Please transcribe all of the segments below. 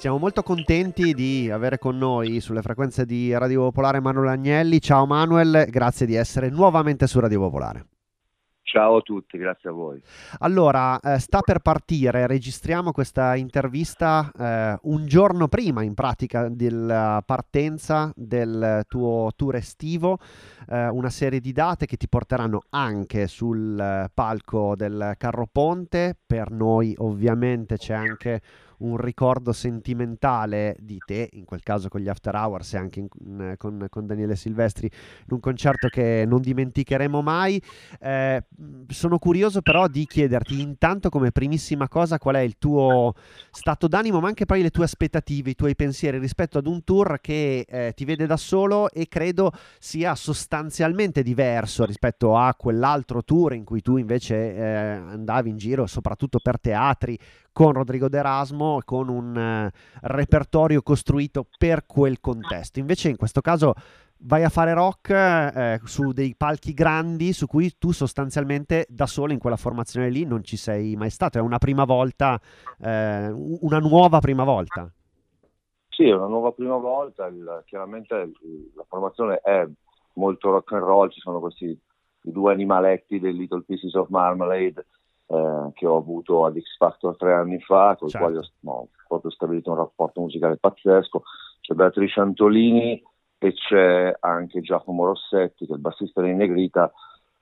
Siamo molto contenti di avere con noi sulle frequenze di Radio Popolare Manuel Agnelli. Ciao Manuel, grazie di essere nuovamente su Radio Popolare. Ciao a tutti, grazie a voi. Allora, eh, sta per partire, registriamo questa intervista eh, un giorno prima in pratica della partenza del tuo tour estivo, eh, una serie di date che ti porteranno anche sul palco del Carro Ponte. Per noi ovviamente c'è anche un ricordo sentimentale di te, in quel caso con gli After Hours e anche in- in- con, con Daniele Silvestri, in un concerto che non dimenticheremo mai. Eh, sono curioso però di chiederti intanto come primissima cosa qual è il tuo stato d'animo, ma anche poi le tue aspettative, i tuoi pensieri rispetto ad un tour che eh, ti vede da solo e credo sia sostanzialmente diverso rispetto a quell'altro tour in cui tu invece eh, andavi in giro soprattutto per teatri con Rodrigo D'Erasmo, con un eh, repertorio costruito per quel contesto. Invece in questo caso vai a fare rock eh, su dei palchi grandi su cui tu sostanzialmente da solo in quella formazione lì non ci sei mai stato, è una prima volta, eh, una nuova prima volta. Sì, è una nuova prima volta, il- chiaramente il- la formazione è molto rock and roll, ci sono questi due animaletti dei Little Pieces of Marmalade eh, che ho avuto ad X Factor tre anni fa, con i Certo. quali ho, ho proprio stabilito un rapporto musicale pazzesco. C'è Beatrice Antolini e c'è anche Giacomo Rossetti, che è il bassista dei Negrita.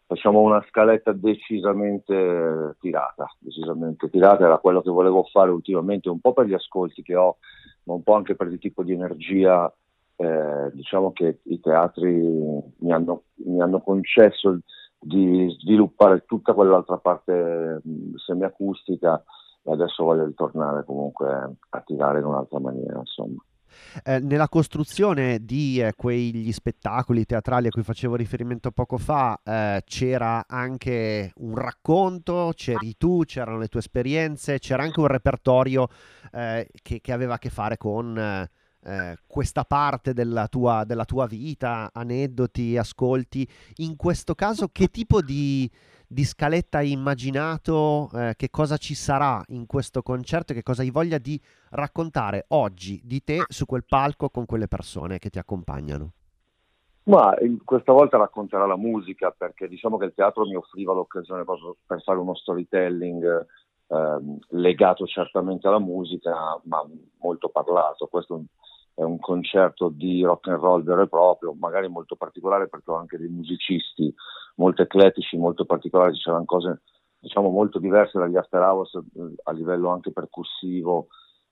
Facciamo una scaletta decisamente tirata, decisamente tirata, era quello che volevo fare ultimamente, un po' per gli ascolti che ho ma un po' anche per il tipo di energia. Eh, diciamo che i teatri mi hanno, mi hanno concesso di sviluppare tutta quell'altra parte semiacustica e adesso voglio ritornare comunque a tirare in un'altra maniera, insomma. Eh, nella costruzione di eh, quegli spettacoli teatrali a cui facevo riferimento poco fa eh, c'era anche un racconto, c'eri tu, c'erano le tue esperienze, c'era anche un repertorio eh, che, che, aveva a che fare con eh, questa parte della tua, della tua vita, aneddoti, ascolti. In questo caso che tipo di di scaletta hai immaginato, eh, che cosa ci sarà in questo concerto che cosa hai voglia di raccontare oggi di te su quel palco con quelle persone che ti accompagnano? Ma questa volta racconterà la musica perché diciamo che il teatro mi offriva l'occasione proprio per fare uno storytelling eh, legato certamente alla musica, ma molto parlato. Questo è un concerto di rock and roll vero e proprio, magari molto particolare perché ho anche dei musicisti molto eclettici, molto particolari, c'erano cose diciamo molto diverse dagli after hours eh, a livello anche percussivo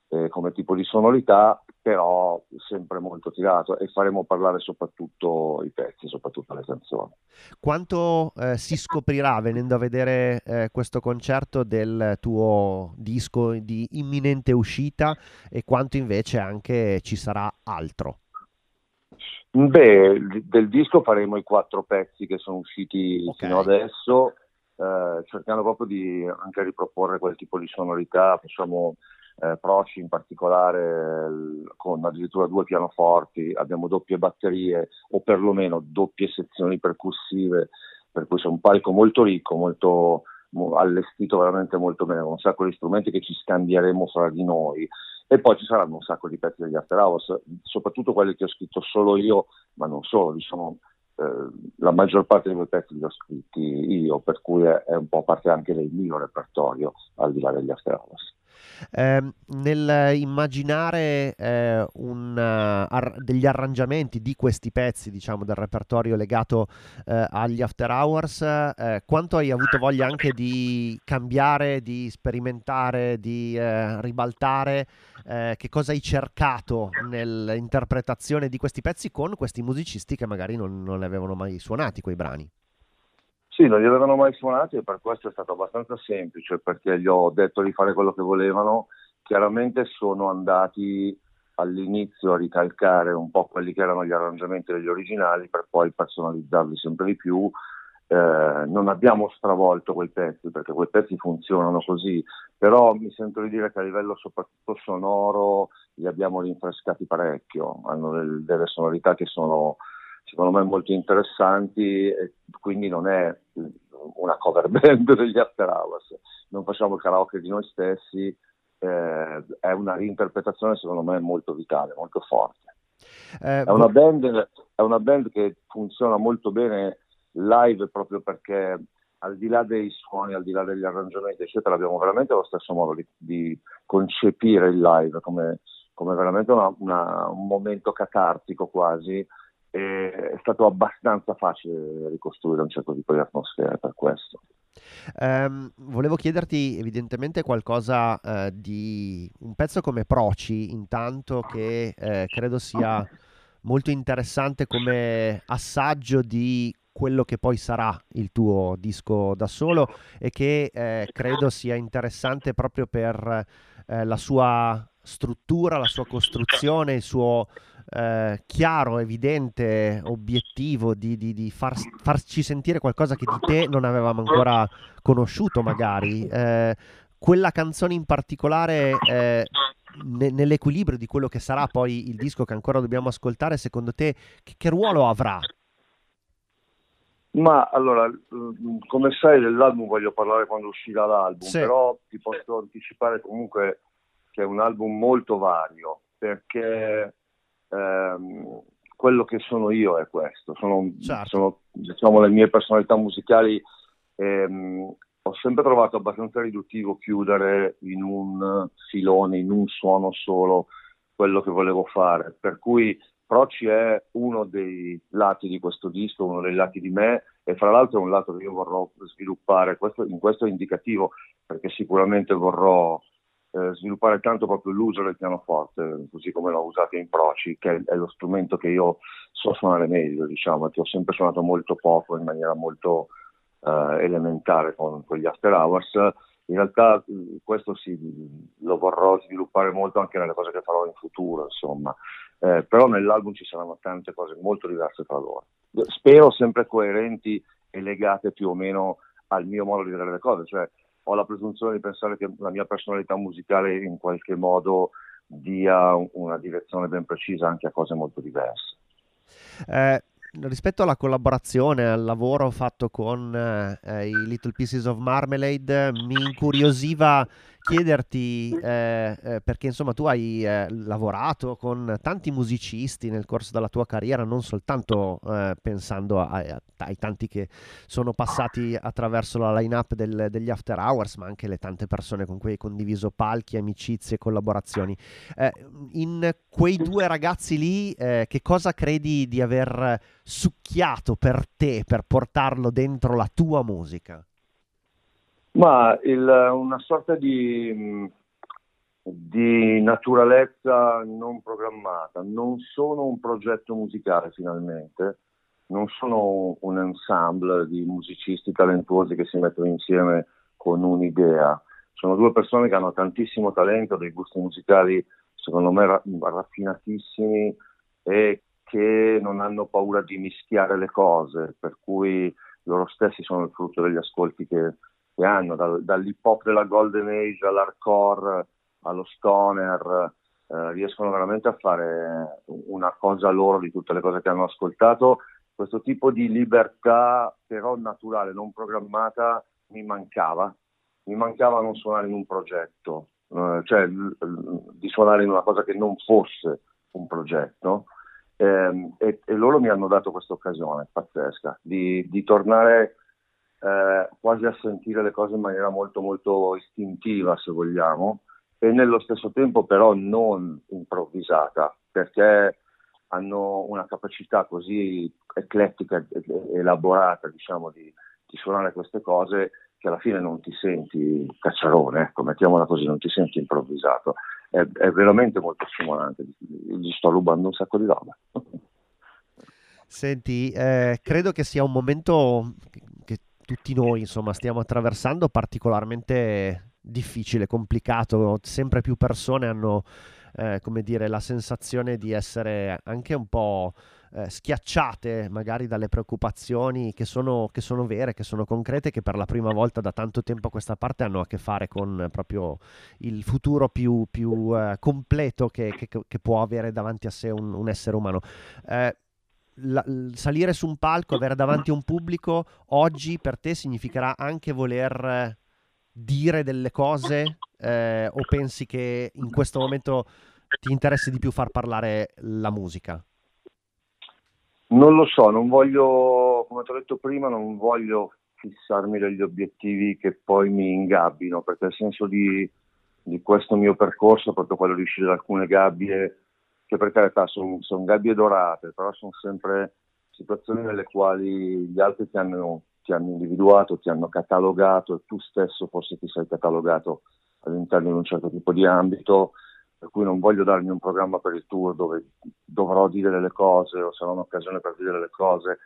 eh, come tipo di sonorità, però sempre molto tirato e faremo parlare soprattutto i pezzi, soprattutto le canzoni. Quanto eh, si scoprirà venendo a vedere eh, questo concerto del tuo disco di imminente uscita e quanto invece anche ci sarà altro? Beh, del disco faremo i quattro pezzi che sono usciti okay. fino adesso, eh, cercando proprio di anche riproporre quel tipo di sonorità, facciamo eh, Proci in particolare con addirittura due pianoforti, abbiamo doppie batterie o perlomeno doppie sezioni percussive, per cui c'è un palco molto ricco, molto allestito veramente molto bene, con un sacco di strumenti che ci scambieremo fra di noi e poi ci saranno un sacco di pezzi degli After Hours, soprattutto quelli che ho scritto solo io, ma non solo, diciamo, la maggior parte di quei pezzi li ho scritti io, per cui è, è un po' parte anche del mio repertorio, al di là degli After Hours. Eh, nel immaginare eh, un, uh, ar- degli arrangiamenti di questi pezzi, diciamo, del repertorio legato eh, agli after hours, eh, quanto hai avuto voglia anche di cambiare, di sperimentare, di eh, ribaltare? Eh, che cosa hai cercato nell'interpretazione di questi pezzi con questi musicisti che magari non, non avevano mai suonati quei brani? Sì, non li avevano mai suonati e per questo è stato abbastanza semplice perché gli ho detto di fare quello che volevano. Chiaramente sono andati all'inizio a ricalcare un po' quelli che erano gli arrangiamenti degli originali per poi personalizzarli sempre di più. Eh, non abbiamo stravolto quei pezzi perché quei pezzi funzionano così, però mi sento di dire che a livello soprattutto sonoro li abbiamo rinfrescati parecchio, hanno del, delle sonorità che sono secondo me molto interessanti quindi non è una cover band degli After Hours, non facciamo il karaoke di noi stessi, eh, è una reinterpretazione secondo me molto vitale, molto forte. Eh, è, una band, è una band che funziona molto bene live proprio perché al di là dei suoni, al di là degli arrangiamenti, eccetera, abbiamo veramente lo stesso modo di, di concepire il live come, come veramente una, una, un momento catartico quasi è stato abbastanza facile ricostruire un certo tipo di atmosfera per questo. Um, volevo chiederti evidentemente qualcosa uh, di un pezzo come Proci, intanto che uh, credo sia molto interessante come assaggio di quello che poi sarà il tuo disco da solo e che eh, credo sia interessante proprio per eh, la sua struttura, la sua costruzione, il suo eh, chiaro, evidente obiettivo di, di, di far, farci sentire qualcosa che di te non avevamo ancora conosciuto magari. Eh, quella canzone in particolare eh, ne, nell'equilibrio di quello che sarà poi il disco che ancora dobbiamo ascoltare, secondo te che, che ruolo avrà? Ma allora, mm, come sai dell'album voglio parlare quando uscirà l'album, sì. però ti posso anticipare comunque che è un album molto vario, perché ehm, quello che sono io è questo, sono, certo. sono diciamo, le mie personalità musicali. Ehm, ho sempre trovato abbastanza riduttivo chiudere in un filone, in un suono solo quello che volevo fare, per cui Proci è uno dei lati di questo disco, uno dei lati di me e fra l'altro è un lato che io vorrò sviluppare, questo, in questo è indicativo perché sicuramente vorrò eh, sviluppare tanto proprio l'uso del pianoforte, così come l'ho usato in Proci, che è, lo strumento che io so suonare meglio, diciamo, che ho sempre suonato molto poco, in maniera molto eh, elementare con, con, gli after hours. In realtà questo sì, lo vorrò sviluppare molto anche nelle cose che farò in futuro, insomma. Eh, però nell'album ci saranno tante cose molto diverse tra loro. Spero sempre coerenti e legate più o meno al mio modo di vedere le cose, cioè ho la presunzione di pensare che la mia personalità musicale in qualche modo dia una direzione ben precisa anche a cose molto diverse. Eh, rispetto alla collaborazione, al lavoro fatto con eh, i Little Pieces of Marmalade, mi incuriosiva chiederti, eh, eh, perché insomma tu hai eh, lavorato con tanti musicisti nel corso della tua carriera, non soltanto eh, pensando a, a, ai tanti che sono passati attraverso la line-up del, degli After Hours, ma anche le tante persone con cui hai condiviso palchi, amicizie, collaborazioni. Eh, in quei due ragazzi lì, eh, che cosa credi di aver succhiato per te, per portarlo dentro la tua musica? Ma il, una sorta di, di, naturalezza non programmata. Non sono un progetto musicale finalmente, non sono un ensemble di musicisti talentuosi che si mettono insieme con un'idea. Sono due persone che hanno tantissimo talento, dei gusti musicali secondo me raffinatissimi e che non hanno paura di mischiare le cose, per cui loro stessi sono il frutto degli ascolti che che hanno, dal, dall'hip hop della Golden Age all'hardcore, allo stoner, eh, riescono veramente a fare una cosa loro di tutte le cose che hanno ascoltato. Questo tipo di libertà, però naturale, non programmata, mi mancava. Mi mancava non suonare in un progetto, eh, cioè l- l- di suonare in una cosa che non fosse un progetto. Eh, e, e, loro mi hanno dato questa occasione pazzesca di, di tornare eh, quasi a sentire le cose in maniera molto molto istintiva se vogliamo e nello stesso tempo però non improvvisata perché hanno una capacità così eclettica elaborata diciamo di, di suonare queste cose che alla fine non ti senti cacciarone, ecco, mettiamola così, non ti senti improvvisato. È, è veramente molto stimolante, gli sto rubando un sacco di roba. Senti, eh, credo che sia un momento tutti noi insomma stiamo attraversando particolarmente difficile, complicato, sempre più persone hanno eh, come dire la sensazione di essere anche un po' eh, schiacciate magari dalle preoccupazioni che sono, che sono, vere, che sono concrete, che per la prima volta da tanto tempo a questa parte hanno a che fare con proprio il futuro più, più eh, completo che, che, che, può avere davanti a sé un, un essere umano. Eh, la, salire su un palco, avere davanti un pubblico, oggi per te significherà anche voler dire delle cose eh, o pensi che in questo momento ti interessi di più far parlare la musica? Non lo so, non voglio, come ti ho detto prima, non voglio fissarmi degli obiettivi che poi mi ingabbino, perché il senso di, di questo mio percorso è proprio quello di uscire da alcune gabbie che per carità sono, sono gabbie dorate, però sono sempre situazioni nelle quali gli altri ti hanno, ti hanno individuato, ti hanno catalogato e tu stesso forse ti sei catalogato all'interno di un certo tipo di ambito, per cui non voglio darmi un programma per il tour dove dovrò dire delle cose o sarà un'occasione per dire delle cose.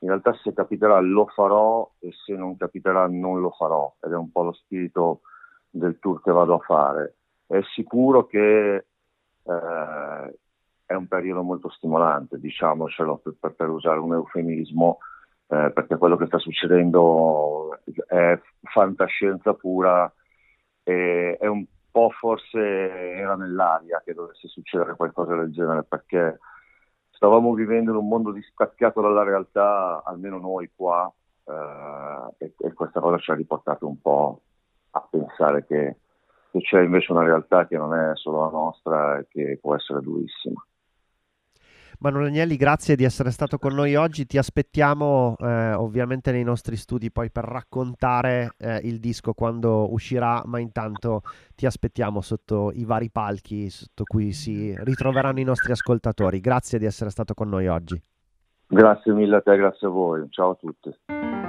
In realtà se capiterà lo farò e se non capiterà non lo farò ed è un po' lo spirito del tour che vado a fare. È sicuro che eh, è un periodo molto stimolante, diciamocelo per, per usare un eufemismo, eh, perché quello che sta succedendo è fantascienza pura e è un po' forse era nell'aria che dovesse succedere qualcosa del genere, perché stavamo vivendo in un mondo distaccato dalla realtà, almeno noi qua, eh, e, e, questa cosa ci ha riportato un po' a pensare che, che c'è invece una realtà che non è solo la nostra e che può essere durissima. Manuel Agnelli, grazie di essere stato con noi oggi. Ti aspettiamo eh, ovviamente nei nostri studi poi per raccontare eh, il disco quando uscirà, ma intanto ti aspettiamo sotto i vari palchi sotto cui si ritroveranno i nostri ascoltatori. Grazie di essere stato con noi oggi. Grazie mille a te, grazie a voi. Ciao a tutti.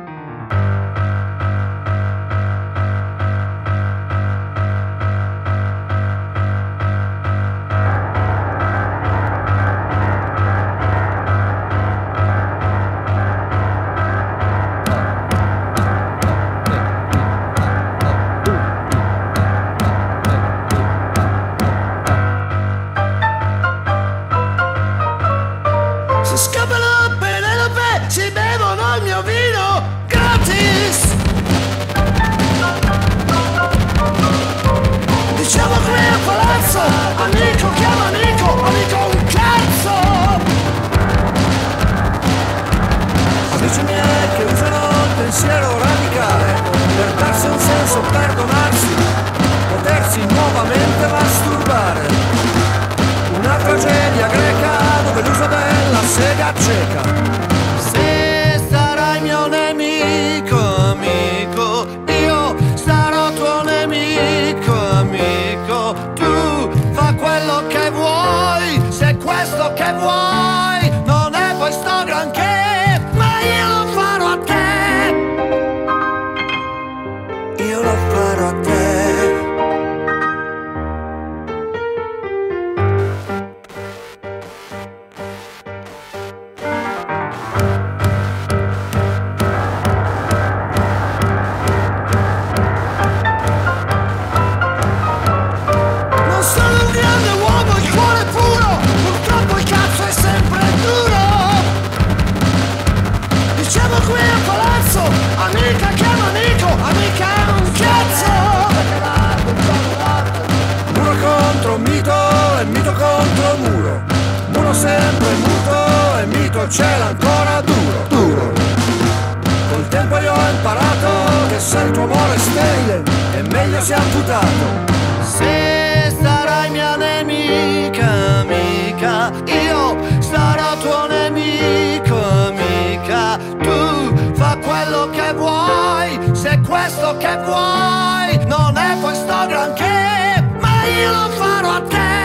palazzo Amico chiama amico, amico un cazzo. Amici miei che usano il pensiero radicale Per darsi un senso, perdonarsi Potersi nuovamente masturbare. Una tragedia greca dove l'uso della sega cieca. Questo che se amore è sterile è meglio sia amputato. Se sarai mia nemica, amica, io sarò tuo nemico, amica. Tu fa quello che vuoi, se questo che vuoi non è poi sto granché, ma io lo farò a te.